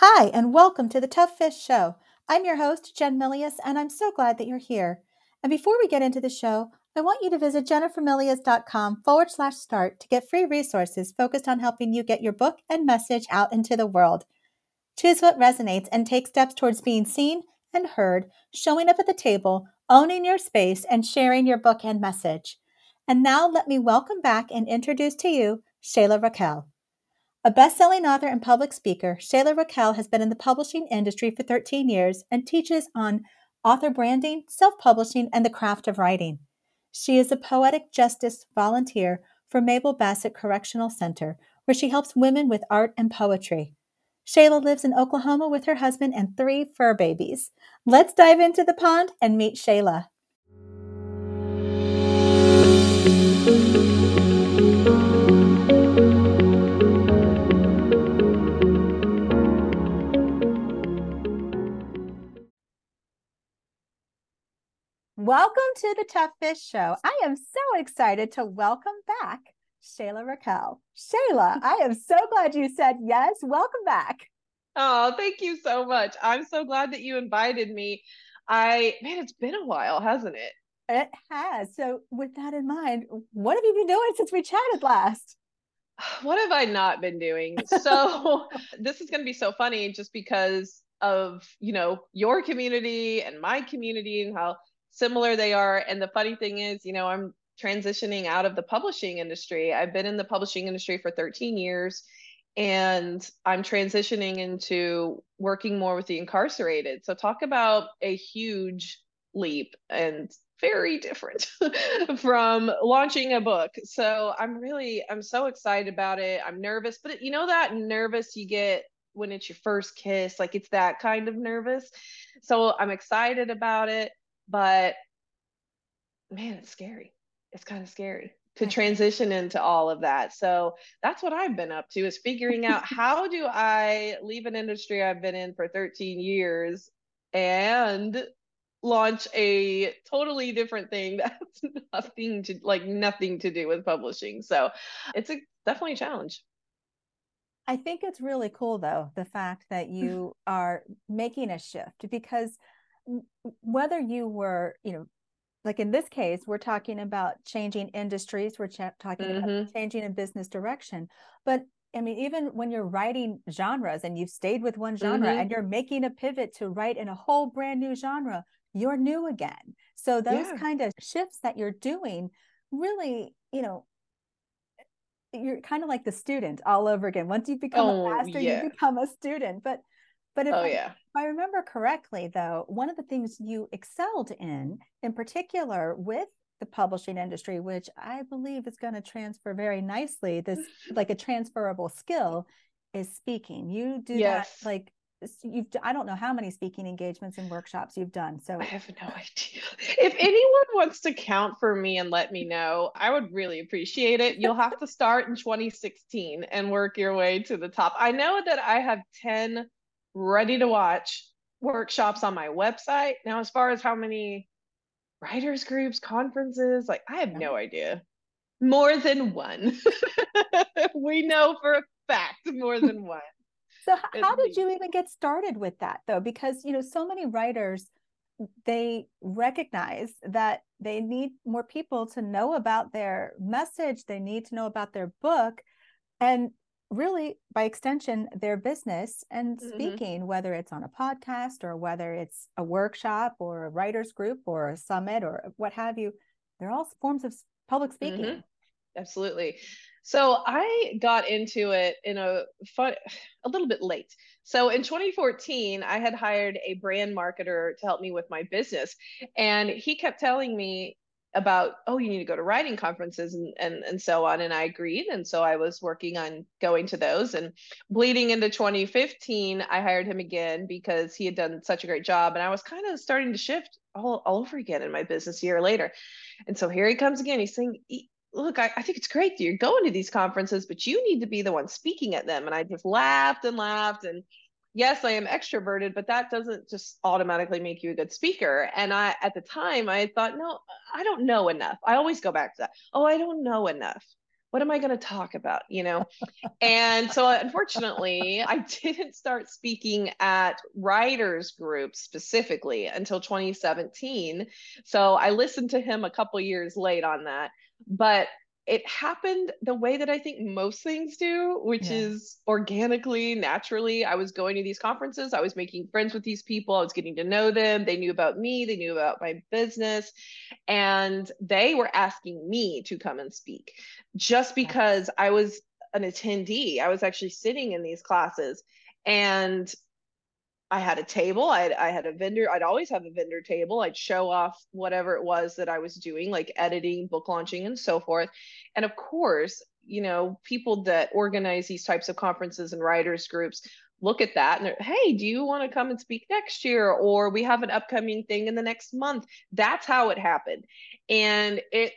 Hi, and welcome to the TufFish Show. I'm your host, Jen Milius, and I'm so glad that you're here. And before we get into the show, I want you to visit jennifermilius.com forward slash start to get free resources focused on helping you get your book and message out into the world. Choose what resonates and take steps towards being seen and heard, showing up at the table, owning your space, and sharing your book and message. And now let me welcome back and introduce to you Shayla Raquel. A best-selling author and public speaker, Shayla Raquel has been in the publishing industry for 13 years and teaches on author branding, self-publishing, and the craft of writing. She is a poetic justice volunteer for Mabel Bassett Correctional Center, where she helps women with art and poetry. Shayla lives in Oklahoma with her husband and three fur babies. Let's dive into the pond and meet Shayla. Welcome to the Tough Fish Show. I am so excited to welcome back Shayla Raquel. Shayla, I am so glad you said yes. Welcome back. Oh, thank you so much. I'm so glad that you invited me. I, man, it's been a while, hasn't it? It has. So, with that in mind, what have you been doing since we chatted last? What have I not been doing? So, this is going to be so funny just because of, you know, your community and my community and how similar they are. And the funny thing is, you know, I'm transitioning out of the publishing industry. I've been in the publishing industry for 13 years and I'm transitioning into working more with the incarcerated. So, talk about a huge leap and very different from launching a book. So, I'm really, I'm so excited about it. I'm nervous, but you know that nervous you get when it's your first kiss, like it's that kind of nervous. So, I'm excited about it but man, it's scary. It's kind of scary to transition into all of that. So that's what I've been up to is figuring out how do I leave an industry I've been in for 13 years and launch a totally different thing that's nothing to like nothing to do with publishing. So it's a definitely a challenge. I think it's really cool though, the fact that you are making a shift because whether you were, you know, like in this case, we're talking about changing industries, we're ch- talking mm-hmm. about changing a business direction. But I mean, even when you're writing genres and you've stayed with one genre mm-hmm. and you're making a pivot to write in a whole brand new genre, you're new again. So those yeah. kind of shifts that you're doing really, you know, you're kind of like the student all over again. Once you become oh, a master, yeah. you become a student. But but if, oh, I, yeah. If I remember correctly, though, one of the things you excelled in, in particular with the publishing industry, which I believe is going to transfer very nicely, this like a transferable skill, is speaking. You do yes. that like you've I don't know how many speaking engagements and workshops you've done. So I have no idea. If anyone wants to count for me and let me know, I would really appreciate it. You'll have to start in 2016 and work your way to the top. I know that I have 10 ready to watch workshops on my website. Now, as far as how many writers groups, conferences, like I have no idea. More than one. we know for a fact more than one. So how did you even get started with that though? Because you know, so many writers they recognize that they need more people to know about their message, they need to know about their book. And really by extension their business and mm-hmm. speaking whether it's on a podcast or whether it's a workshop or a writers group or a summit or what have you they're all forms of public speaking mm-hmm. absolutely so i got into it in a fun a little bit late so in 2014 i had hired a brand marketer to help me with my business and he kept telling me about oh you need to go to writing conferences and, and and so on. And i agreed. And so i was working on going to those and bleeding into 2015 i hired him again because he had done such a great job. And i was kind of starting to shift all, all over again in my business a year later. And so here he comes again. He's saying look I, I think it's great that you're going to these conferences but you need to be the one speaking at them. And i just laughed and laughed. And yes, I am extroverted, but that doesn't just automatically make you a good speaker. And I, at the time, I thought, no, I don't know enough. I always go back to that. Oh, I don't know enough. what am I going to talk about? You know? and so unfortunately, I didn't start speaking at writers groups specifically until 2017. So I listened to him a couple years late on that. But it happened the way that I think most things do, which yeah. is organically, naturally. I was going to these conferences, I was making friends with these people, I was getting to know them. They knew about me, they knew about my business, and they were asking me to come and speak just because I was an attendee. I was actually sitting in these classes and I had a table. I I had a vendor. I'd always have a vendor table. I'd show off whatever it was that I was doing, like editing, book launching, and so forth. And of course, you know, people that organize these types of conferences and writers groups look at that and hey, do you want to come and speak next year? Or we have an upcoming thing in the next month. That's how it happened. And it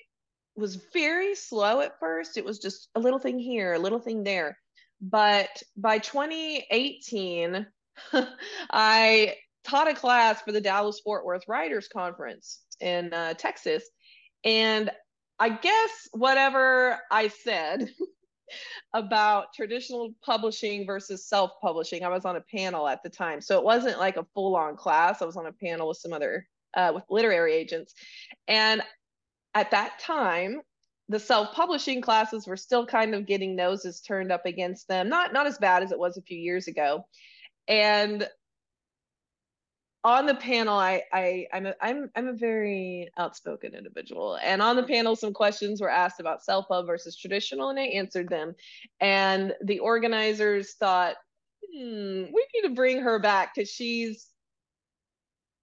was very slow at first. It was just a little thing here, a little thing there. But by 2018, I taught a class for the Dallas Fort Worth Writers Conference in uh, Texas. And I guess whatever I said about traditional publishing versus self publishing, I was on a panel at the time. So it wasn't like a full on class. I was on a panel with some other, uh, with literary agents. And at that time, the self-publishing classes were still kind of getting noses turned up against them not not as bad as it was a few years ago and on the panel i i i'm a, i'm i'm a very outspoken individual. And on the panel some questions were asked about self-pub versus traditional and i answered them. And the organizers thought hmm, we need to bring her back because she's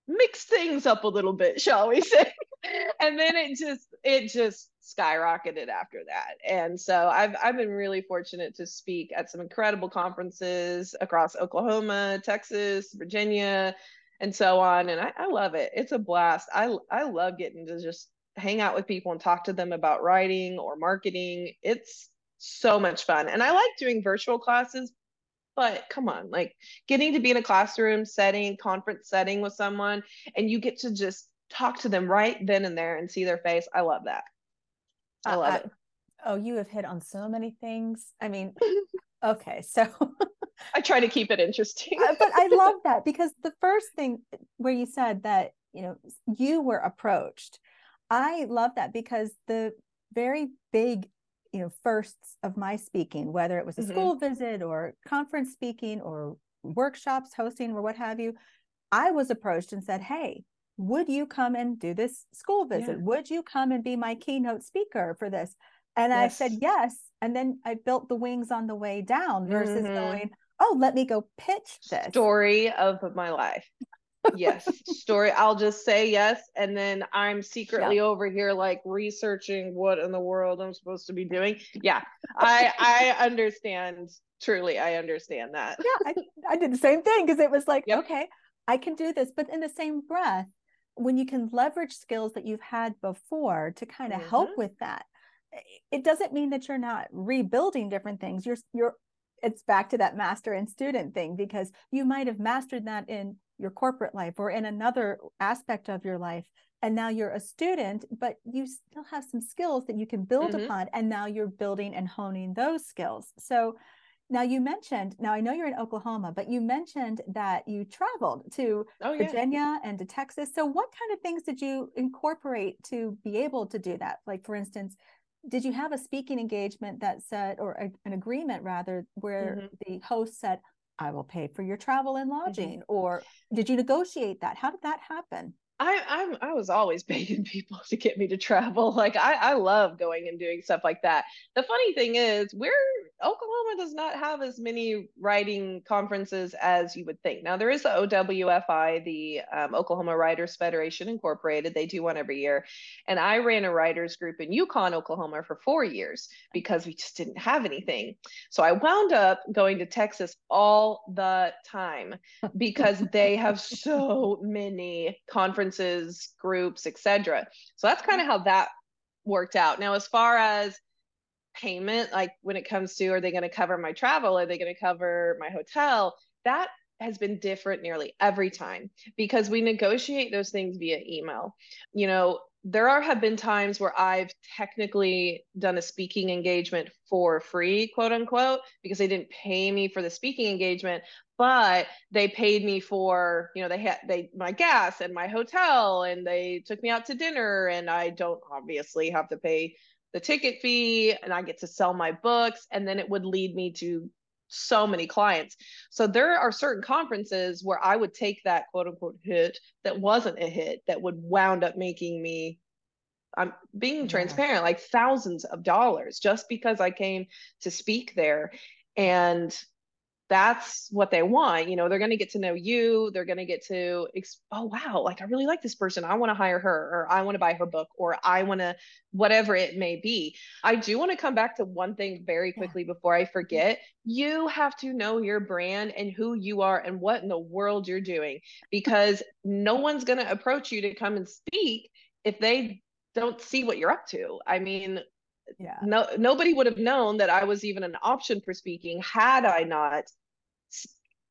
mixed things up a little bit shall we say and then it just it just skyrocketed after that. And so I've I've been really fortunate to speak at some incredible conferences across Oklahoma, Texas, Virginia, and so on. And I, I love it. It's a blast. I I love getting to just hang out with people and talk to them about writing or marketing. It's so much fun. And I like doing virtual classes, but come on, like getting to be in a classroom setting, conference setting with someone, and you get to just talk to them right then and there and see their face. I love that. I love it. Oh, you have hit on so many things. I mean, okay, so I try to keep it interesting. but I love that because the first thing where you said that, you know, you were approached. I love that because the very big, you know, firsts of my speaking, whether it was a mm-hmm. school visit or conference speaking or workshops hosting or what have you, I was approached and said, Hey, would you come and do this school visit? Yeah. Would you come and be my keynote speaker for this? And yes. I said yes. And then I built the wings on the way down versus mm-hmm. going, oh, let me go pitch this. Story of my life. yes, story. I'll just say yes. And then I'm secretly over here like researching what in the world I'm supposed to be doing. Yeah, I I understand. Truly, I understand that. yeah, I, I did the same thing because it was like, yep. okay, I can do this. But in the same breath, when you can leverage skills that you've had before to kind of mm-hmm. help with that it doesn't mean that you're not rebuilding different things you're you're it's back to that master and student thing because you might have mastered that in your corporate life or in another aspect of your life and now you're a student but you still have some skills that you can build mm-hmm. upon and now you're building and honing those skills so now you mentioned, now I know you're in Oklahoma, but you mentioned that you traveled to oh, yeah. Virginia and to Texas. So what kind of things did you incorporate to be able to do that? Like for instance, did you have a speaking engagement that said, or a, an agreement rather, where mm-hmm. the host said, I will pay for your travel and mm-hmm. lodging? Mm-hmm. Or did you negotiate that? How did that happen? I I'm I was always begging people to get me to travel. Like I I love going and doing stuff like that. The funny thing is, we're Oklahoma does not have as many writing conferences as you would think. Now there is the OWFI, the um, Oklahoma Writers Federation Incorporated. They do one every year, and I ran a writers group in Yukon, Oklahoma, for four years because we just didn't have anything. So I wound up going to Texas all the time because they have so many conferences groups, etc. So that's kind of how that worked out. Now, as far as payment, like when it comes to are they going to cover my travel? Are they going to cover my hotel? That has been different nearly every time because we negotiate those things via email. You know, there are have been times where I've technically done a speaking engagement for free, quote unquote, because they didn't pay me for the speaking engagement, but they paid me for, you know, they had they my gas and my hotel and they took me out to dinner and I don't obviously have to pay the ticket fee and I get to sell my books and then it would lead me to so many clients. So there are certain conferences where I would take that quote unquote hit that wasn't a hit that would wound up making me I'm being yeah. transparent like thousands of dollars just because I came to speak there and that's what they want you know they're going to get to know you they're going to get to oh wow like i really like this person i want to hire her or i want to buy her book or i want to whatever it may be. I do want to come back to one thing very quickly yeah. before i forget. You have to know your brand and who you are and what in the world you're doing because no one's going to approach you to come and speak if they don't see what you're up to. I mean yeah. No nobody would have known that i was even an option for speaking had i not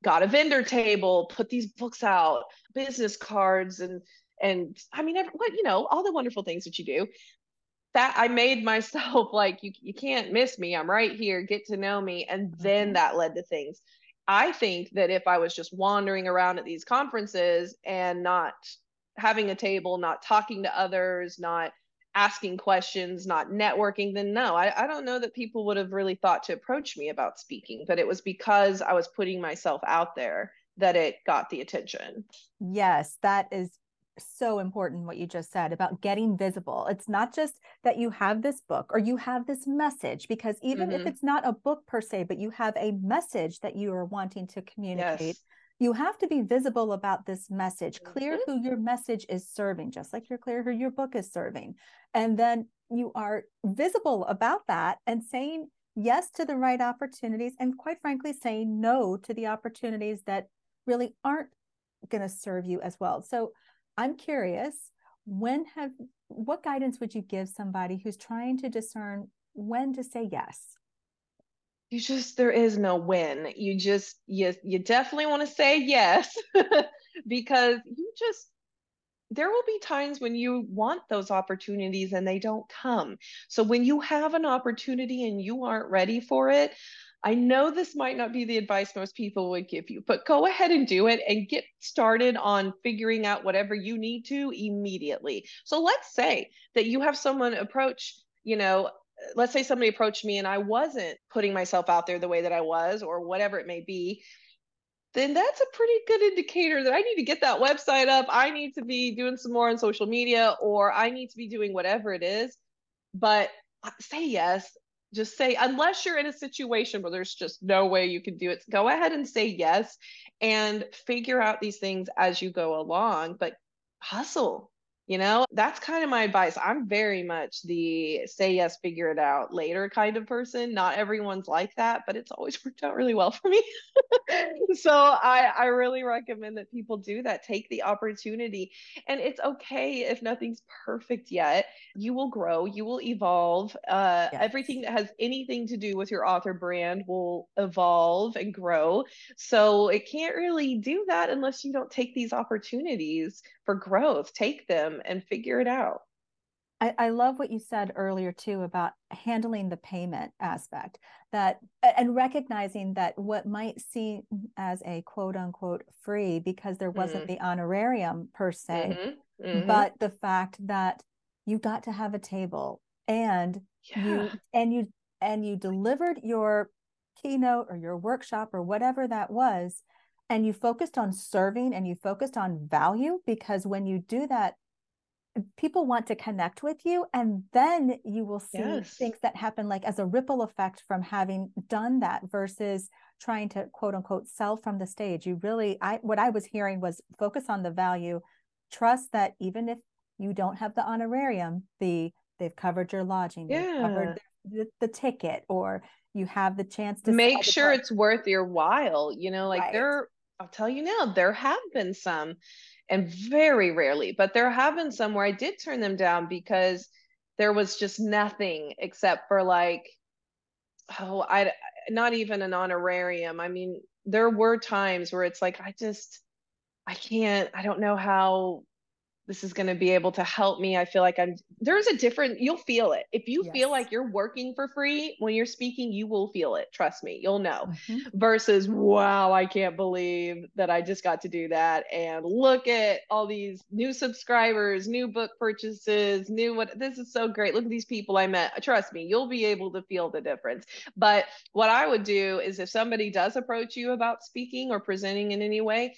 got a vendor table put these books out business cards and and i mean what you know all the wonderful things that you do. That i made myself like you, you can't miss me. I'm right here. Get to know me. And then mm-hmm. that led to things. I think that if i was just wandering around at these conferences and not having a table not talking to others not asking questions, not networking, then no, I, I don't know that people would have really thought to approach me about speaking, but it was because I was putting myself out there that it got the attention. Yes, that is so important what you just said about getting visible. It's not just that you have this book or you have this message, because even mm-hmm. if it's not a book per se, but you have a message that you are wanting to communicate. Yes you have to be visible about this message, clear mm-hmm. who your message is serving, just like you're clear who your book is serving. And then you are visible about that and saying yes to the right opportunities, and quite frankly, saying no to the opportunities that really aren't going to serve you as well. So I'm curious, when have what guidance would you give somebody who's trying to discern when to say yes? You just there is no win you just you you definitely want to say yes because you just there will be times when you want those opportunities and they don't come so when you have an opportunity and you aren't ready for it I know this might not be the advice most people would give you, but go ahead and do it and get started on figuring out whatever you need to immediately. So let's say that you have someone approach, you know, let's say somebody approached me and I wasn't putting myself out there the way that I was, or whatever it may be, then that's a pretty good indicator that I need to get that website up. I need to be doing some more on social media, or I need to be doing whatever it is. But uh, say yes. Just say, unless you're in a situation where there's just no way you can do it, go ahead and say yes and figure out these things as you go along. But hustle, you know, that's kind of my advice. I'm very much the say yes, figure it out later kind of person. Not everyone's like that, but it's always worked out really well for me. so I, I really recommend that people do that. Take the opportunity. And it's okay if nothing's perfect yet. You will grow, you will evolve. Uh, yes. Everything that has anything to do with your author brand will evolve and grow. So it can't really do that unless you don't take these opportunities for growth. Take them and figure it out. I, I, love what you said earlier too about handling the payment aspect that and recognizing that what might seem as a quote unquote free because there wasn't mm-hmm. the honorarium per se, mm-hmm. Mm-hmm. but the fact that you got to have a table and yeah. you and you and you delivered your keynote or your workshop or whatever that was and you focused on serving and you focused on value because when you do that people want to connect with you and then you will see yes. things that happen like as a ripple effect from having done that versus trying to quote unquote sell from the stage you really i what i was hearing was focus on the value trust that even if you don't have the honorarium the they've covered your lodging yeah. covered the, the, ticket or you have the chance to make sure it's worth your while you know like right. there i'll tell you now there have been some and very rarely, but there have been some where I did turn them down because there was just nothing except for like, oh, I not even an honorarium. I mean, there were times where it's like, I just, I can't, I don't know how this is going to be able to help me. I feel like I'm there's a different you'll feel it. If you yes. feel like you're working for free when you're speaking, you will feel it. Trust me, you'll know. Mm-hmm. Versus, wow, I can't believe that I just got to do that and look at all these new subscribers, new book purchases, new what this is so great. Look at these people I met. Trust me, you'll be able to feel the difference. But what I would do is if somebody does approach you about speaking or presenting in any way,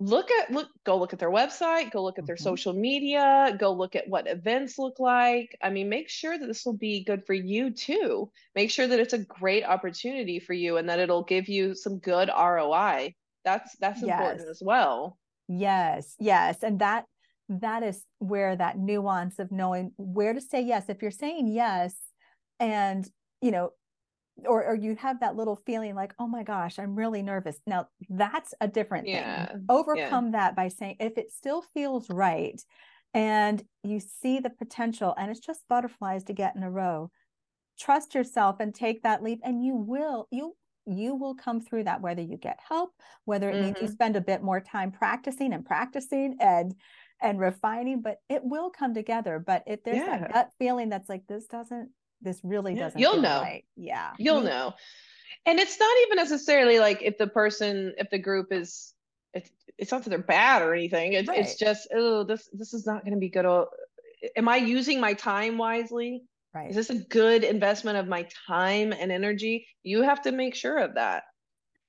look at look go look at their website go look at their mm-hmm. social media go look at what events look like. I mean make sure that this will be good for you too. Make sure that it's a great opportunity for you and that it'll give you some good roi that's that's yes. important as well. Yes yes and that that is where that nuance of knowing where to say yes. If you're saying yes and you know or or you have that little feeling like oh my gosh i'm really nervous now that's a different yeah. thing overcome yeah. that by saying if it still feels right and you see the potential and it's just butterflies to get in a row trust yourself and take that leap and you will you you will come through that whether you get help whether it mm-hmm. means you mm-hmm. spend a bit more time practicing and practicing and and refining but it will come together but if there's yeah. that gut feeling that's like this doesn't this really doesn't you'll know. right. yeah. You'll know. And it's not even necessarily like if the person if the group is it's it's not that they're bad or anything. It's, right. it's just oh this this is not going to be good am i using my time wisely? Right. is this a good investment of my time and energy? You have to make sure of that.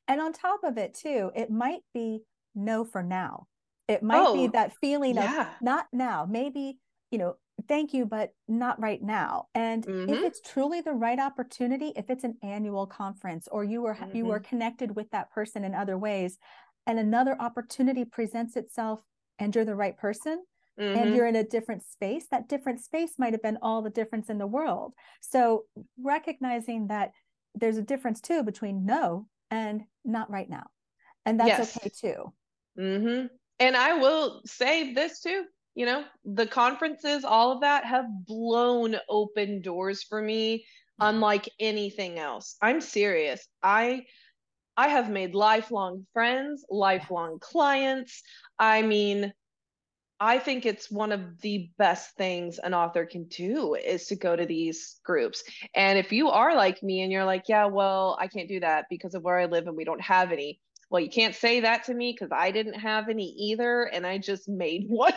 And on top of it too it might be no for now. It might oh, be that feeling yeah. of not now maybe you know thank you, but not right now. And mm-hmm. if it's truly the right opportunity, if it's an annual conference or you were mm-hmm. you were connected with that person in other ways, and another opportunity presents itself and you're the right person, Mm-hmm. and you're in a different space, that different space might have been all the difference in the world. So recognizing that there's a difference too between no and not right now. And that's yes. okay too. Mm-hmm. And I will say this too you know the conferences all of that have blown open doors for me unlike anything else. I'm serious. I i have made lifelong friends lifelong clients. I mean i think it's one of the best things an author can do is to go to these groups. And if you are like me and you're like yeah well i can't do that because of where i live and we don't have any well, you can't say that to me because I didn't have any either. And I just made one.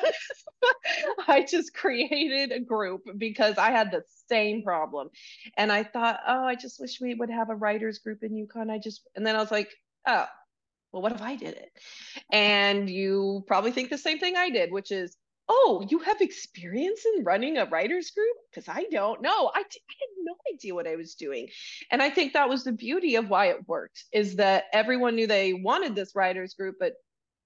I just created a group because I had the same problem. And I thought, oh, I just wish we would have a writers group in Yukon. I just, and then I was like, oh, well, what if I did it? And you probably think the same thing I did, which is, oh, you have experience in running a writers group? Because I don't know. I, d- I had no idea what I was doing. And I think that was the beauty of why it worked is that everyone knew they wanted this writers group, but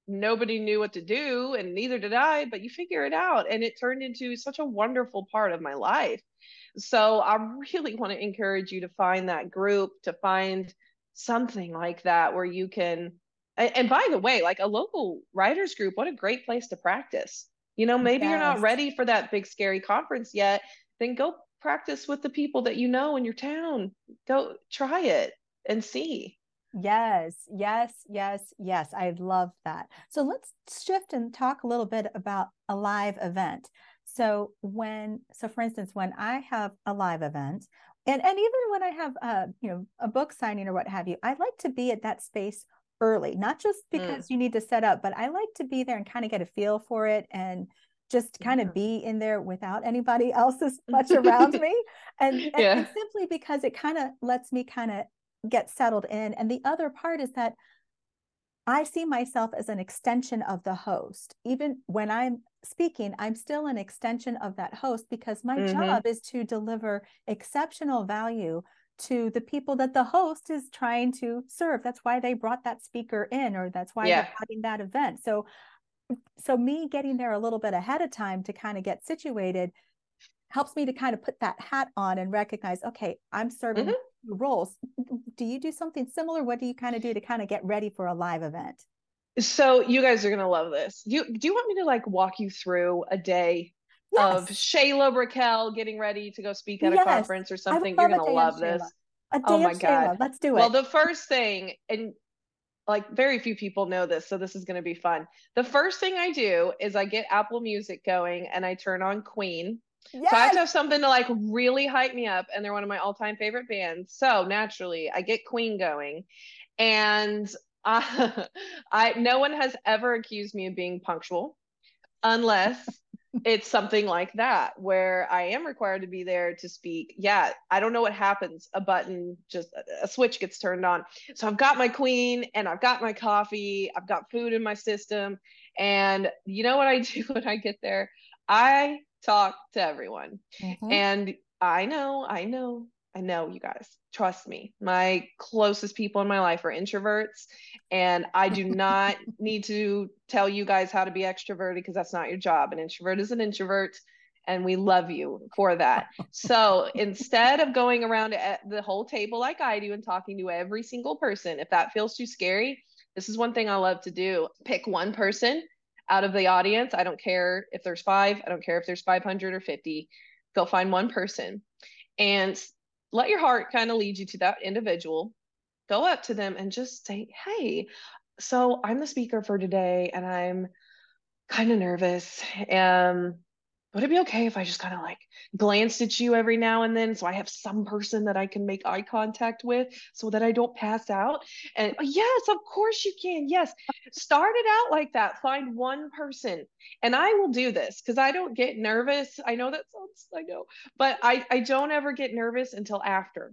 nobody knew what to do and neither did I, but you figure it out. And it turned into such a wonderful part of my life. So I really want to encourage you to find that group, to find something like that where you can and by the way, like a local writers group, what a great place to practice you know, maybe yes. you're not ready for that big scary conference yet. Then go practice with the people that you know in your town. Go try it and see. Yes, yes, yes, yes. I love that. So let's shift and talk a little bit about a live event. So when, so for instance, when I have a live event, and and even when I have a you know a book signing or what have you, I like to be at that space early, not just mm. because mm. you need to set up, but I like to be there and kind of get a feel for it and just kind of be in there without anybody else as much around me. And, yeah. and simply because it kind of lets me kind of get settled in. And the other part is that I see myself as an extension of the host. Even when I'm speaking, I'm still an extension of that host because my mm-hmm. job is to deliver exceptional value to the people that the host is trying to serve. That's why they brought that speaker in, or that's why yeah. they're having that event. So, so me getting there a little bit ahead of time to kind of get situated helps me to kind of put that hat on and recognize, okay, I'm serving mm-hmm. roles. Do you do something similar? What do you kind of do to kind of get ready for a live event? So you guys are gonna love this. You do you want me to like walk you through a day yes. of Shayla Raquel getting ready to go speak at yes. a conference or something. You're gonna love this. oh my god, Shayla. let's do it. Well, the first thing, and like very few people know this, so this is going to be fun. The first thing I do is I get Apple Music going and I turn on Queen. Yes! So I have to have something to like really hype me up, and they're one of my all-time favorite bands. So naturally, I get Queen going, and I, I no one has ever accused me of being punctual, unless it's something like that where I am required to be there to speak. Yeah, I don't know what happens. A button, just a switch gets turned on. So I've got my queen and I've got my coffee, I've got food in my system. And you know what I do when I get there? I talk to everyone. Mm-hmm. And I know, I know, I know you guys. Trust me. My closest people in my life are introverts. And I do not need to tell you guys how to be extroverted because that's not your job. An introvert is an introvert. And we love you for that. So instead of going around the whole table like I do and talking to every single person, if that feels too scary, this is one thing I love to do. Pick one person out of the audience. I don't care if there's five, I don't care if there's 500 or 50. Go find one person and let your heart kind of lead you to that individual. Go up to them and just say, Hey, so I'm the speaker for today and I'm kind of nervous. Um, would it be okay if I just kind of like glanced at you every now and then so I have some person that I can make eye contact with so that I don't pass out? And oh, yes, of course you can. Yes. Start it out like that. Find one person. And I will do this because I don't get nervous. I know that sounds, I know, but I, I don't ever get nervous until after.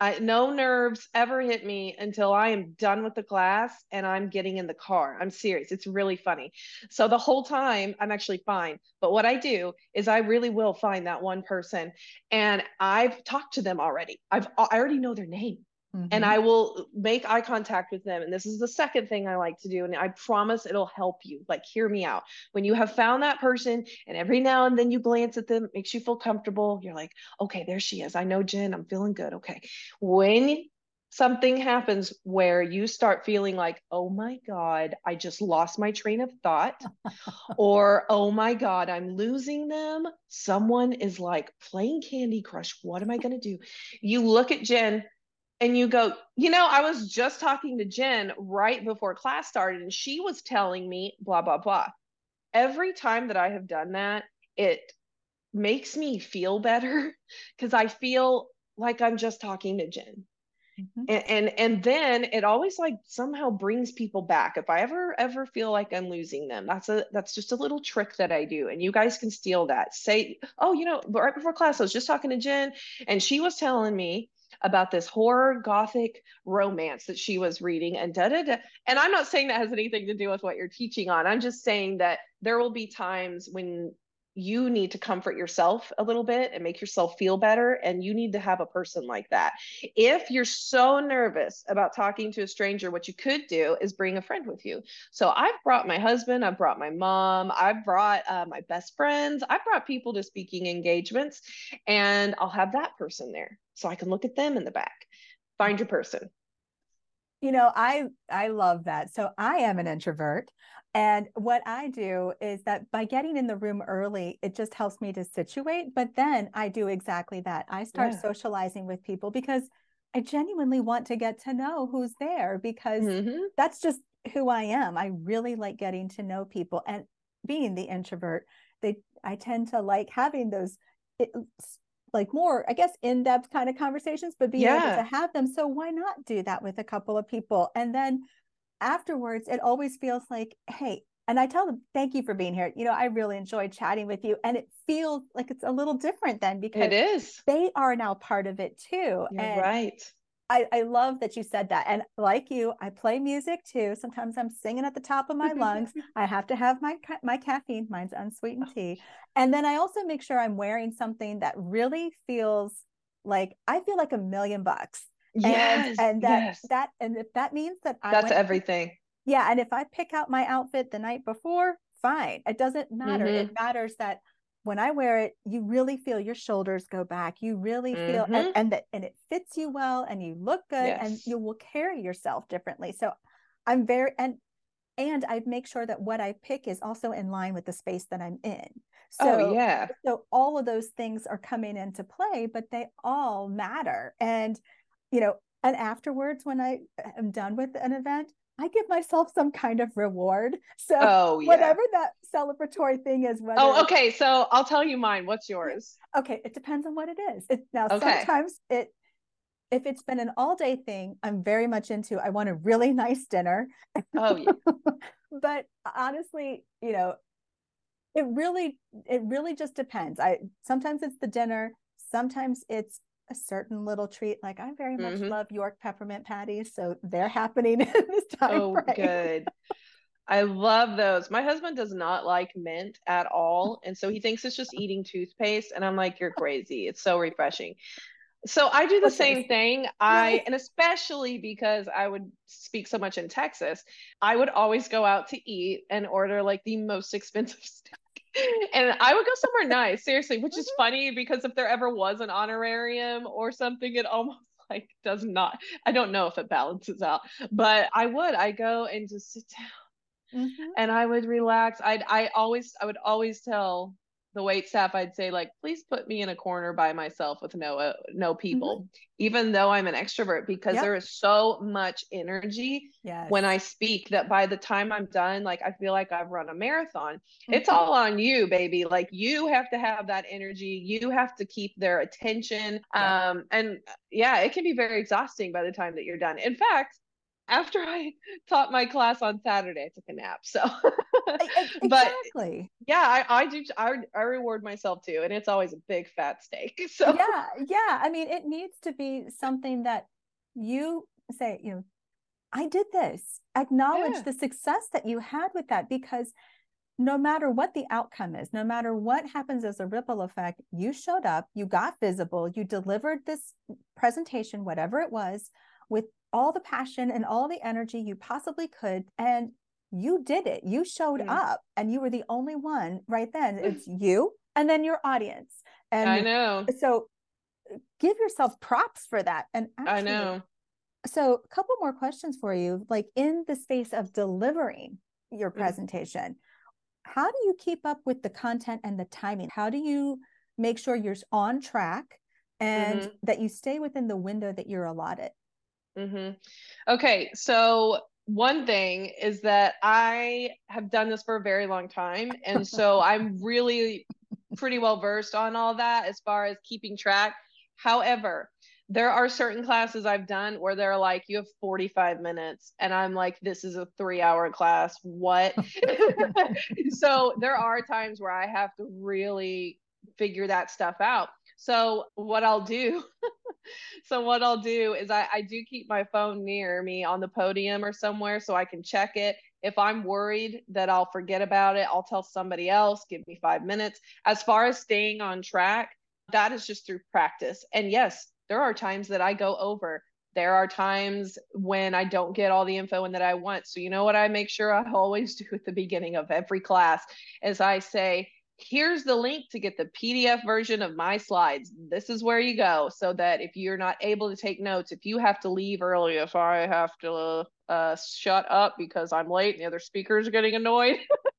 I, no nerves ever hit me until I am done with the class and I'm getting in the car. I'm serious. It's really funny. So the whole time I'm actually fine. But what I do is I really will find that one person and I've talked to them already. I've I already know their name. Mm-hmm. And I will make eye contact with them. And this is the second thing I like to do. And I promise it'll help you. Like, hear me out. When you have found that person, and every now and then you glance at them, makes you feel comfortable. You're like, okay, there she is. I know Jen. I'm feeling good. Okay. When something happens where you start feeling like, oh my God, I just lost my train of thought, or oh my God, I'm losing them. Someone is like playing Candy Crush. What am I going to do? You look at Jen and you go, you know, I was just talking to Jen right before class started, and she was telling me blah, blah, blah. Every time that I have done that, it makes me feel better because I feel like I'm just talking to Jen. Mm-hmm. And, and and then it always like somehow brings people back if i ever ever feel like i'm losing them that's a that's just a little trick that i do and you guys can steal that say oh you know right before class i was just talking to jen and she was telling me about this horror gothic romance that she was reading and da da da. And I'm not saying that has anything to do with what you're teaching on. I'm just saying that there will be times when you need to comfort yourself a little bit and make yourself feel better. And you need to have a person like that. If you're so nervous about talking to a stranger, what you could do is bring a friend with you. So I've brought my husband, I've brought my mom, I've brought uh, my best friends, I've brought people to speaking engagements, and I'll have that person there so I can look at them in the back. Find your person you know i i love that so i am an introvert and what I do is that by getting in the room early, it just helps me to situate. But then I do exactly that. I start yeah. socializing with people because I genuinely want to get to know who's there because mm-hmm. that's just who I am. I really like getting to know people. And being the introvert, they I tend to like having those it, like more, I guess, in-depth kind of conversations, but being yeah. able to have them. So why not do that with a couple of people? And then afterwards, it always feels like, hey, and I tell them, thank you for being here. You know, I really enjoyed chatting with you. And it feels like it's a little different then because it is. They are now part of it too. You're and right. I, I love that you said that. And like you, I play music too. Sometimes I'm singing at the top of my lungs. I have to have my my caffeine. Mine's unsweetened oh. tea. And then I also make sure I'm wearing something that really feels like I feel like a million bucks Yes, and, and that yes. that and if that means that I that's everything. yeah, and if I pick out my outfit the night before, fine. It doesn't matter. Mm-hmm. It matters that when I wear it, you really feel your shoulders go back. You really feel mm-hmm. and, and that and it fits you well and you look good yes. and you will carry yourself differently. So I'm very and and I make sure that what I pick is also in line with the space that I'm in. So, oh, yeah. So all of those things are coming into play, but they all matter. And you know, and afterwards, when I uh, am done with an event, I give myself some kind of reward. So oh, yeah. whatever that celebratory thing is. Whether oh, okay. So I'll tell you mine. What's yours? Okay, it depends on what it is. It, now okay. sometimes it if it's been an all day thing, I'm very much into. I want a really nice dinner. Oh yeah. but honestly, you know, it really it really just depends. I sometimes it's the dinner. Sometimes it's a certain little treat. Like I very much mm-hmm. love York peppermint patties, so they're happening in this time. Oh, frame. good. I love those. My husband does not like mint at all. And so he thinks it's just eating toothpaste. And I'm like, you're crazy. It's so refreshing. So I do the okay. same thing. I, and especially because I would speak so much in Texas, I would always go out to eat and order like the most expensive steak and I would go somewhere nice, seriously, which is mm-hmm. funny because if there ever was an honorarium or something, it almost like does not. I don't know if it balances out, but I would. I go and just sit down, mm-hmm. and I would relax. I'd I always I would always tell the wait staff i'd say like please put me in a corner by myself with no uh, no people mm-hmm. even though i'm an extrovert because yep. there is so much energy yes. when i speak that by the time i'm done like i feel like i've run a marathon mm-hmm. it's all on you baby like you have to have that energy you have to keep their attention um and yeah it can be very exhausting by the time that you're done in fact after I taught my class on Saturday, I took a nap. So, exactly. but yeah, I, I do. I, I reward myself too, and it's always a big fat steak. So yeah, yeah. I mean, it needs to be something that you say. You know, I did this. Acknowledge yeah. the success that you had with that, because no matter what the outcome is, no matter what happens as a ripple effect, you showed up, you got visible, you delivered this presentation, whatever it was, with all the passion and all the energy you possibly could. And you did it. You showed mm. up and you were the only one right then. It's you and then your audience. And I know. So give yourself props for that. And actually, I know. So a couple more questions for you. Like in the space of delivering your mm. presentation, mm. how do you keep up with the content and the timing? How do you make sure you're on track and mm-hmm. that you stay within the window that you're allotted? Mm-hmm. Okay, so one thing is that I have done this for a very long time, and so I'm really pretty well versed on all that as far as keeping track. However, there are certain classes I've done where they're like, you have 45 minutes. And I'm like, this is a three hour class. What? so there are times where I have to really figure that stuff out. So what I'll do, so what I'll do is I, I do keep my phone near me on the podium or somewhere so I can check it. If I'm worried that I'll forget about it, I'll tell somebody else, give me five minutes. As far as staying on track, that is just through practice. And yes, there are times that I go over. There are times when I don't get all the info and that I want. So you know what I make sure I always do at the beginning of every class is I say, here's the link to get the PDF version of my slides. This is where you go so that if you're not able to take notes, if you have to leave early, if I have to uh, shut up because I'm late and the other speakers are getting annoyed,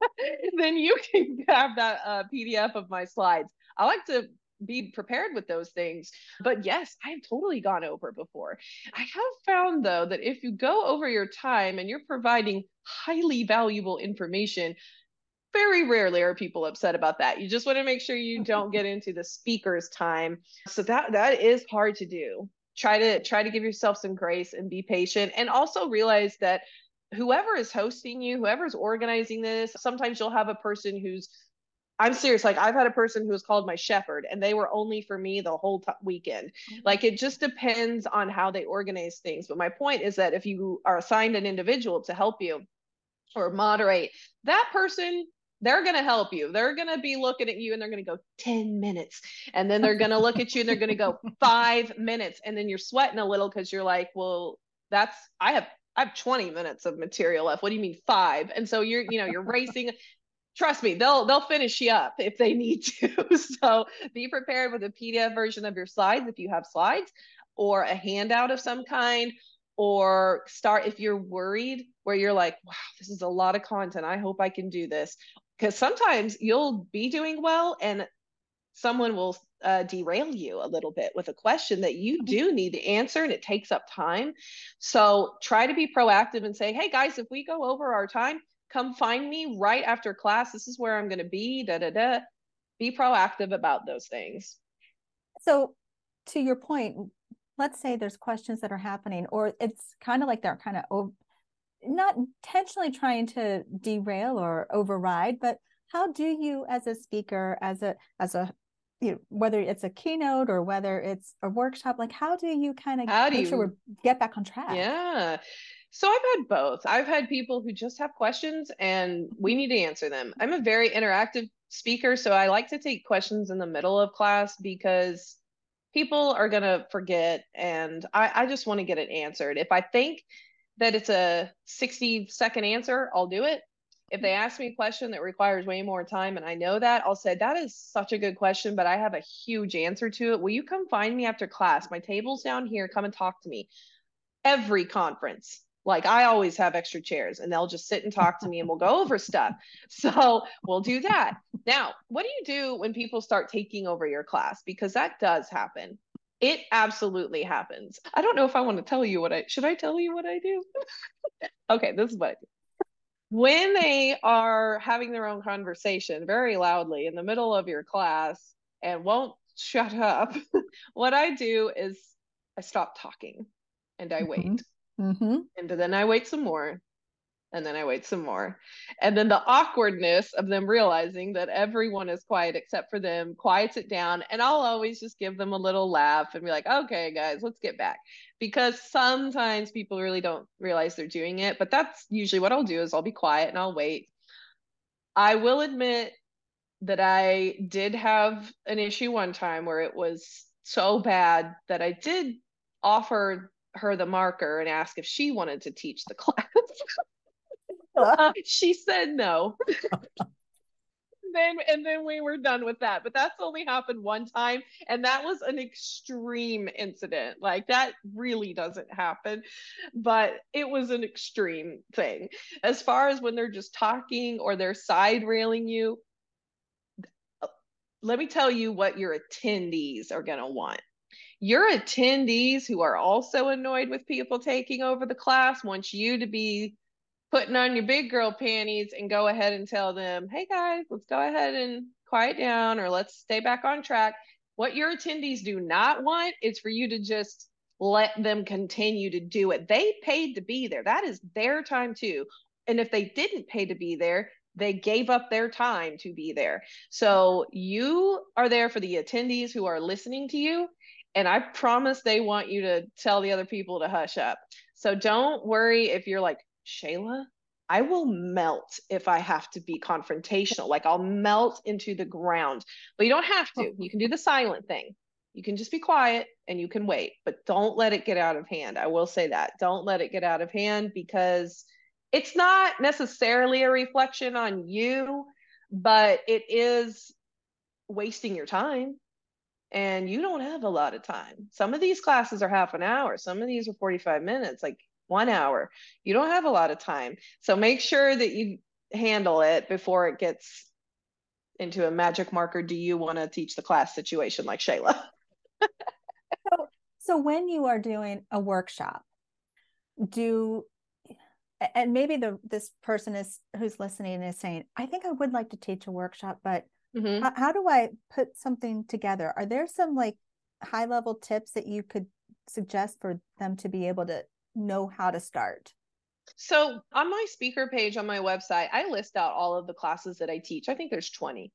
then you can have that uh, PDF of my slides. I like to be prepared with those things. But yes, I have totally gone over before. I have found though that if you go over your time and you're providing highly valuable information, very rarely are people upset about that. You just want to make sure you don't get into the speaker's time. So that that is hard to do. Try to try to give yourself some grace and be patient and also realize that whoever is hosting you, whoever's organizing this, sometimes you'll have a person who's I'm serious. Like I've had a person who was called my shepherd, and they were only for me the whole t- weekend. Mm-hmm. Like it just depends on how they organize things. But my point is that if you are assigned an individual to help you or moderate, that person they're going to help you. They're going to be looking at you and they're going to go 10 minutes. And then they're going to look at you and they're going to go five minutes. And then you're sweating a little because you're like, well, that's, I have, I have 20 minutes of material left. What do you mean five? And so you're, you know, you're racing. Trust me, they'll they'll finish you up if they need to. so be prepared with a PDF version of your slides if you have slides or a handout of some kind or start if you're worried where you're like wow this is a lot of content i hope i can do this because sometimes you'll be doing well and someone will uh, derail you a little bit with a question that you mm-hmm. do need to answer and it takes up time. So try to be proactive and say, hey guys, if we go over our time, come find me right after class. This is where I'm going to be. Da da da. Be proactive about those things. So, to your point, let's say there's questions that are happening, or it's kind of like they're kind of not intentionally trying to derail or override, but how do you as a speaker as a as a you know, whether it's a keynote or whether it's a workshop, like how do you kind of make you, sure get back on track? Yeah. So I've had both. I've had people who just have questions and we need to answer them. I'm a very interactive speaker, so I like to take questions in the middle of class because people are going to forget and I, I just want to get it answered. If I think that it's a 60 second answer, I'll do it. If they ask me a question that requires way more time and I know that, I'll say, That is such a good question, but I have a huge answer to it. Will you come find me after class? My table's down here. Come and talk to me. Every conference, like I always have extra chairs and they'll just sit and talk to me and we'll go over stuff. So we'll do that. Now, what do you do when people start taking over your class? Because that does happen. It absolutely happens. I don't know if I want to tell you what I should I tell you what I do? okay, this is what I do when they are having their own conversation very loudly in the middle of your class and won't shut up, what I do is I stop talking and I mm-hmm. wait. Mm-hmm. And then I wait some more and then I wait some more. And then the awkwardness of them realizing that everyone is quiet except for them quiets it down. And I'll always just give them a little laugh and be like, okay, guys, let's get back. Because sometimes people really don't realize they're doing it. But that's usually what I'll do is I'll be quiet and I'll wait. I will admit that I did have an issue one time where it was so bad that I did offer her the marker and ask if she wanted to teach the class. she said no. then and then we were done with that. But that's only happened one time, and that was an extreme incident. Like that really doesn't happen, but it was an extreme thing. As far as when they're just talking or they're side railing you, let me tell you what your attendees are going to want. Your attendees who are also annoyed with people taking over the class want you to be putting on your big girl panties and go ahead and tell them, hey guys, let's go ahead and quiet down or let's stay back on track. What your attendees do not want is for you to just let them continue to do it. They paid to be there. That is their time too. And if they didn't pay to be there, they gave up their time to be there. So you are there for the attendees who are listening to you. And I promise they want you to tell the other people to hush up. So don't worry if you're like, Shayla, I will melt if I have to be confrontational. Like I'll melt into the ground. But you don't have to. Oh. You can do the silent thing. You can just be quiet and you can wait, but don't let it get out of hand. I will say that. Don't let it get out of hand because it's not necessarily a reflection on you, but it is wasting your time. And you don't have a lot of time. Some of these classes are half an hour, some of these are 45 minutes. Like one hour. You don't have a lot of time. So make sure that you handle it before it gets into a magic marker. Do you want to teach the class situation like Shayla? so, so when you are doing a workshop, do and maybe the this person is who's listening is saying, I think I would like to teach a workshop, but mm-hmm. how, how do I put something together? Are there some like high level tips that you could suggest for them to be able to know how to start? So, on my speaker page on my website, I list out all of the classes that I teach. I think there's 20.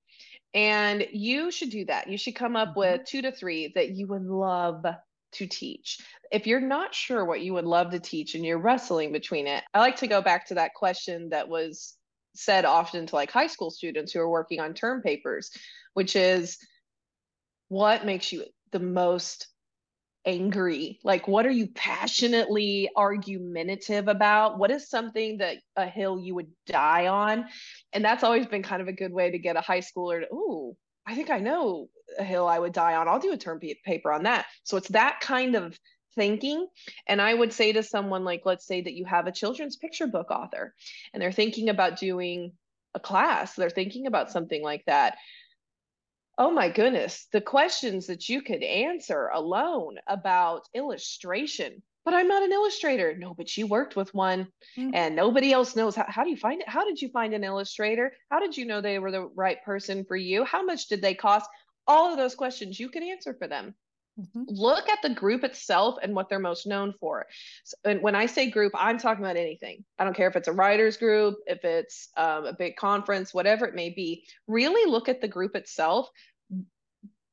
And you should do that. You should come up mm-hmm. with two to three that you would love to teach. If you're not sure what you would love to teach and you're wrestling between it, I like to go back to that question that was said often to like high school students who are working on term papers, which is what makes you the most angry? Like, what are you passionately argumentative about? What is something that a hill you would die on? And that's always been kind of a good way to get a high schooler to, ooh, I think I know a hill I would die on. I'll do a term paper on that. So it's that kind of thinking. And I would say to someone like, let's say that you have a children's picture book author and they're thinking about doing a class, they're thinking about something like that Oh my goodness, the questions that you could answer alone about illustration. But I'm not an illustrator. No, but you worked with one mm-hmm. and nobody else knows. How, how do you find it? How did you find an illustrator? How did you know they were the right person for you? How much did they cost? All of those questions you can answer for them. Mm-hmm. Look at the group itself and what they're most known for. So, and when I say group, I'm talking about anything. I don't care if it's a writers group, if it's um, a big conference, whatever it may be. Really look at the group itself.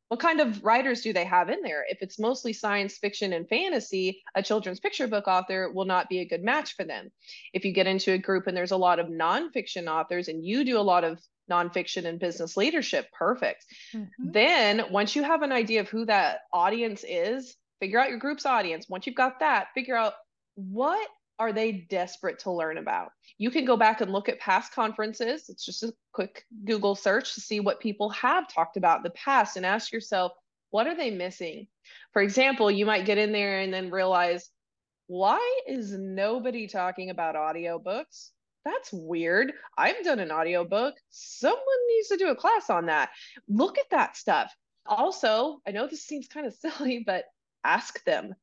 What kind of writers do they have in there? If it's mostly science fiction and fantasy, a children's picture book author will not be a good match for them. If you get into a group and there's a lot of nonfiction authors and you do a lot of nonfiction and business leadership, perfect. Mm-hmm. Then once you have an idea of who that audience is, figure out your group's audience. Once you've got that, figure out what are they desperate to learn about. You can go back and look at past conferences. It's just a quick Google search to see what people have talked about in the past and ask yourself, what are they missing? For example, you might get in there and then realize, why is nobody talking about audiobooks? That's weird. I've done an audiobook. Someone needs to do a class on that. Look at that stuff. Also, I know this seems kind of silly, but ask them.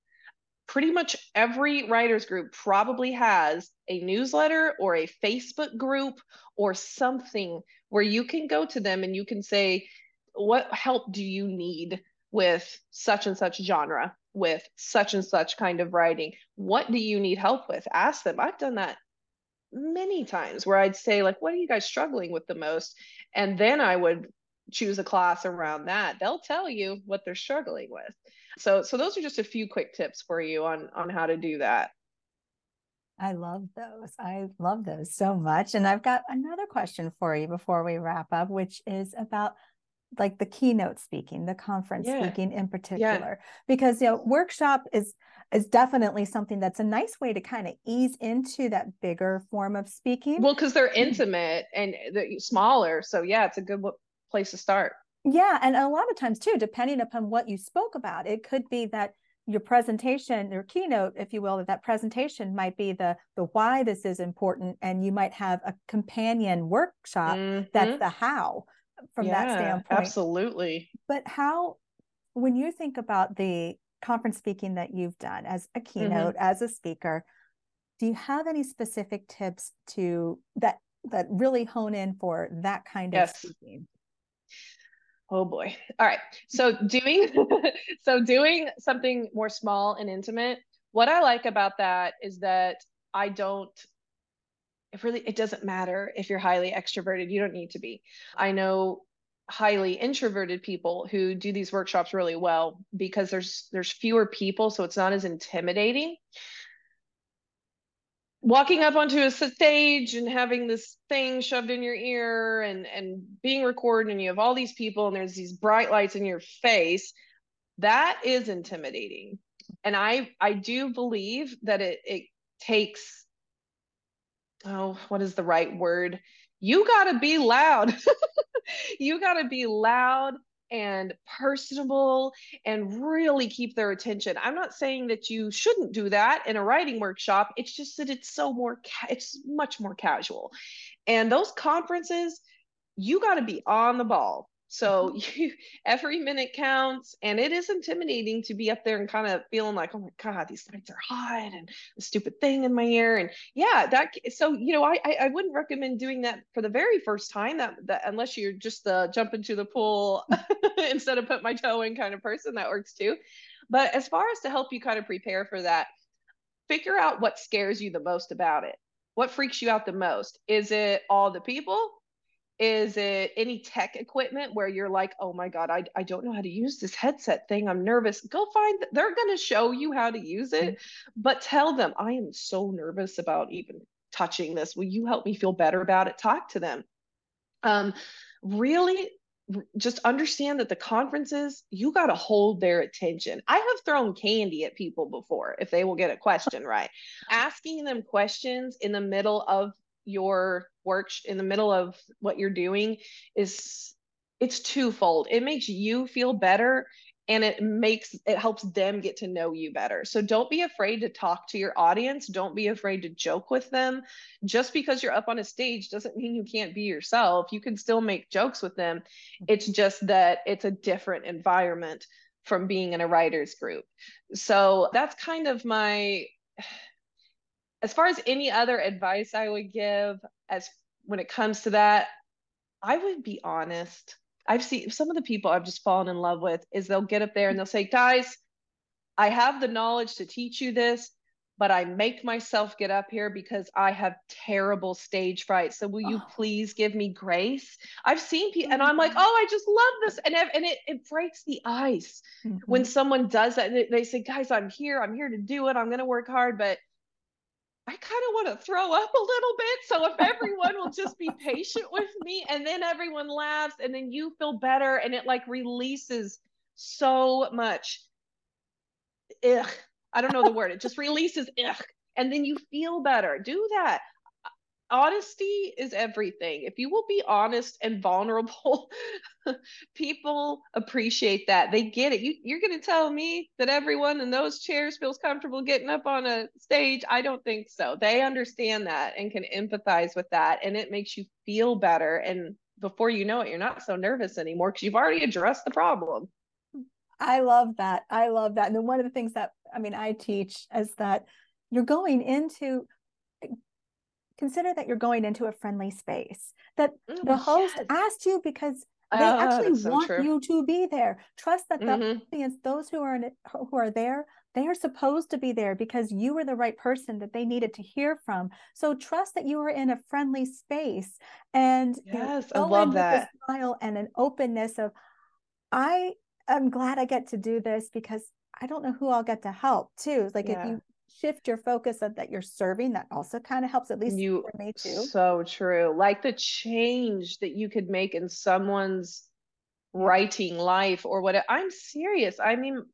Pretty much every writers group probably has a newsletter or a Facebook group or something where you can go to them and you can say, What help do you need with such and such genre, with such and such kind of writing? What do you need help with? Ask them. I've done that many times where I'd say, like, what are you guys struggling with the most? And then I would choose a class around that. They'll tell you what they're struggling with. So so those are just a few quick tips for you on on how to do that. I love those. I love those so much. And I've got another question for you before we wrap up, which is about like the keynote speaking, the conference yeah. speaking in particular, yeah. because you know, workshop is is definitely something that's a nice way to kind of ease into that bigger form of speaking. Well, because they're intimate and they're smaller, so yeah, it's a good place to start. Yeah, and a lot of times too, depending upon what you spoke about, it could be that your presentation your keynote if you will that presentation might be the the why this is important and you might have a companion workshop mm-hmm. that's the how from yeah, that standpoint. Absolutely. But how, when you think about the conference speaking that you've done as a mm-hmm. keynote, mm-hmm. as a speaker, do you have any specific tips to that that really hone in for that kind yes. of speaking? Oh boy. All right. So doing so doing something more small and intimate. What I like about that is that I don't it really it doesn't matter if you're highly extroverted you don't need to be i know highly introverted people who do these workshops really well because there's there's fewer people so it's not as intimidating walking up onto a stage and having this thing shoved in your ear and and being recorded and you have all these people and there's these bright lights in your face that is intimidating and i i do believe that it it takes oh, what is the right word? You got to be loud. you got to be loud and personable and really keep their attention. I'm not saying that you shouldn't do that in a writing workshop. It's just that it's so more ca- it's much more casual. And those conferences, you got to be on the ball. So mm-hmm. you, every minute counts, and it is intimidating to be up there and kind of feeling like, oh my god, these lights are hot, and the stupid thing in my ear, and yeah, that. So you know, I I, wouldn't recommend doing that for the very first time. That that unless you're just the jump into the pool instead of put my toe in kind of person, that works too. But as far as to help you kind of prepare for that, figure out what scares you the most about it. What freaks you out the most? Is it all the people? Is it any tech equipment where you're like, oh my God, I, I don't know how to use this headset thing. I'm nervous. Go find, they're going to show you how to use it, mm-hmm. but tell them, I am so nervous about even touching this. Will you help me feel better about it? Talk to them. Um, really just understand that the conferences you got to hold their attention i have thrown candy at people before if they will get a question right asking them questions in the middle of your work in the middle of what you're doing is it's twofold. It makes you feel better and it makes it helps them get to know you better. So don't be afraid to talk to your audience. Don't be afraid to joke with them. Just because you're up on a stage doesn't mean you can't be yourself. You can still make jokes with them. It's just that it's a different environment from being in a writers group. So that's kind of my as far as any other advice I would give as when it comes to that, I would be honest. I've seen some of the people I've just fallen in love with is they'll get up there and they'll say, guys, I have the knowledge to teach you this, but I make myself get up here because I have terrible stage fright. So will you oh. please give me grace? I've seen people and I'm like, mm-hmm. oh, I just love this. And, and it, it breaks the ice mm-hmm. when someone does that. They say, guys, I'm here. I'm here to do it. I'm going to work hard. But I kind of want to throw up a little bit. So if everyone will just be patient with me and then everyone laughs and then you feel better and it like releases so much. Ugh. I don't know the word. It just releases ugh. And then you feel better. Do that honesty is everything. If you will be honest and vulnerable, people appreciate that. They get it. You, you're going to tell me that everyone in those chairs feels comfortable getting up on a stage? I don't think so. They understand that and can empathize with that. And it makes you feel better. And before you know it, you're not so nervous anymore because you've already addressed the problem. I love that. I love that. And then one of the things that I mean, I teach is that you're going into consider that you're going into a friendly space that oh, the host yes. asked you because they oh, actually so want true. you to be there trust that the mm-hmm. audience those who are in it, who are there they are supposed to be there because you were the right person that they needed to hear from so trust that you are in a friendly space and yes you know, i love that smile and an openness of i am glad i get to do this because i don't know who i'll get to help too like yeah. if you shift your focus of that you're serving that also kind of helps at least you for me too. so true. Like the change that you could make in someone's writing life or what i'm serious. I mean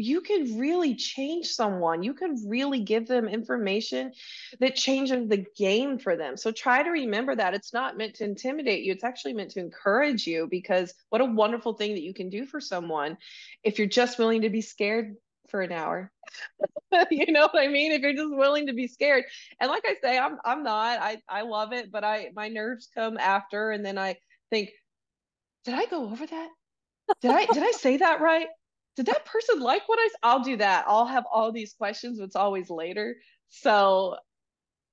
you could really change someone. You could really give them information that changes the game for them. So try to remember that. It's not meant to intimidate you. It's actually meant to encourage you because what a wonderful thing that you can do for someone if you're just willing to be scared for an hour. you know what I mean? If you're just willing to be scared. And like I say, I'm I'm not. I I love it, but I my nerves come after and then I think, did I go over that? Did I did I say that right? Did that person like what I I'll do that. I'll have all these questions, it's always later. So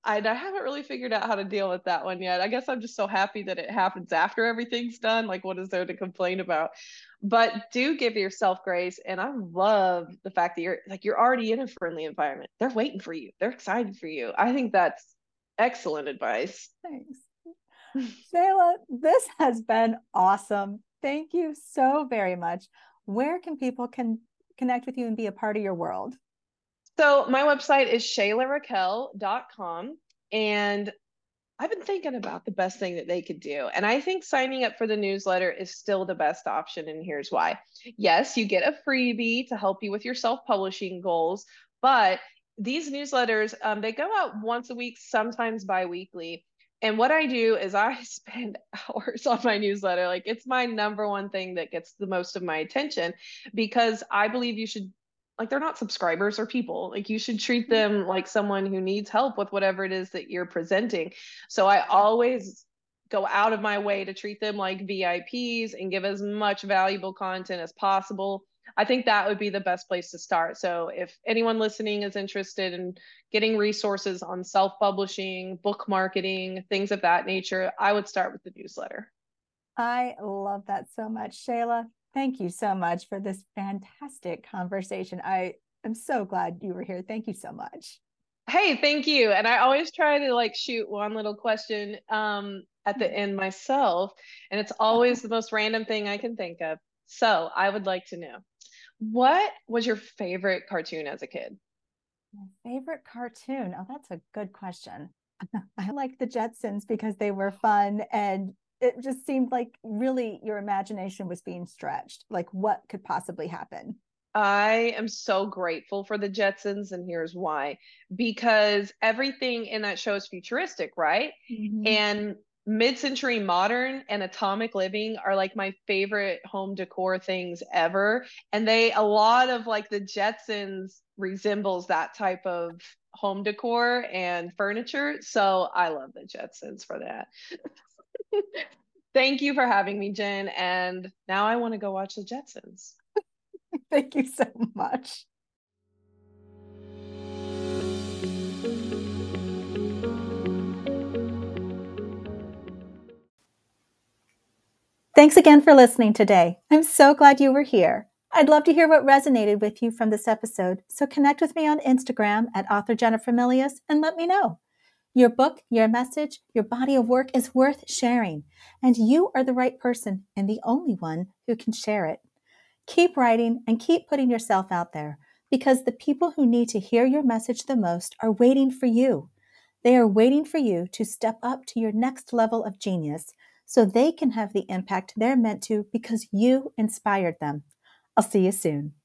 I, I haven't really figured out how to deal with that one yet. I guess I'm just so happy that it happens after everything's done. Like, what is there to complain about? But do give yourself grace. And I love the fact that you're like, you're already in a friendly environment. They're waiting for you, they're excited for you. I think that's excellent advice. Thanks. Shayla, this has been awesome. Thank you so very much. Where can people can connect with you and be a part of your world? So my website is shaylaraquel.com and I've been thinking about the best thing that they could do. And I think signing up for the newsletter is still the best option. And here's why. Yes, you get a freebie to help you with your self publishing goals, but these newsletters, um, they go out once a week, sometimes bi weekly. And what I do is I spend hours on my newsletter. Like it's my number one thing that gets the most of my attention because I believe you should like they're not subscribers or people. Like you should treat mm-hmm. them like someone who needs help with whatever it is that you're presenting. So i always go out of my way to treat them like vips and give as much valuable content as possible. I think that would be the best place to start. So if anyone listening is interested in getting resources on self-publishing book marketing things of that nature i would start with the newsletter. I love that so much. Shayla, Thank you so much for this fantastic conversation. I am so glad you were here. Thank you so much. Hey, thank you. And I always try to like shoot one little question um, at the end myself, and it's always the most random thing I can think of. So I would like to know what was your favorite cartoon as a kid? My favorite cartoon? Oh, that's a good question. I like the Jetsons because they were fun and it just seemed like really your imagination was being stretched. Like what could possibly happen? I am so grateful for the Jetsons, and here's why. Because everything in that show is futuristic, right? Mm-hmm. And mid-century modern and atomic living are like my favorite home decor things ever and they a lot of like the jetsons resembles that type of home decor and furniture so i love the jetsons for that thank you for having me jen and now i want to go watch the jetsons thank you so much Thanks again for listening today. I'm so glad you were here. I'd love to hear what resonated with you from this episode, so connect with me on Instagram at author Jennifer Milius and let me know. Your book, your message, your body of work is worth sharing, and you are the right person and the only one who can share it. Keep writing and keep putting yourself out there because the people who need to hear your message the most are waiting for you. They are waiting for you to step up to your next level of genius so they can have the impact they're meant to because you inspired them. I'll see you soon.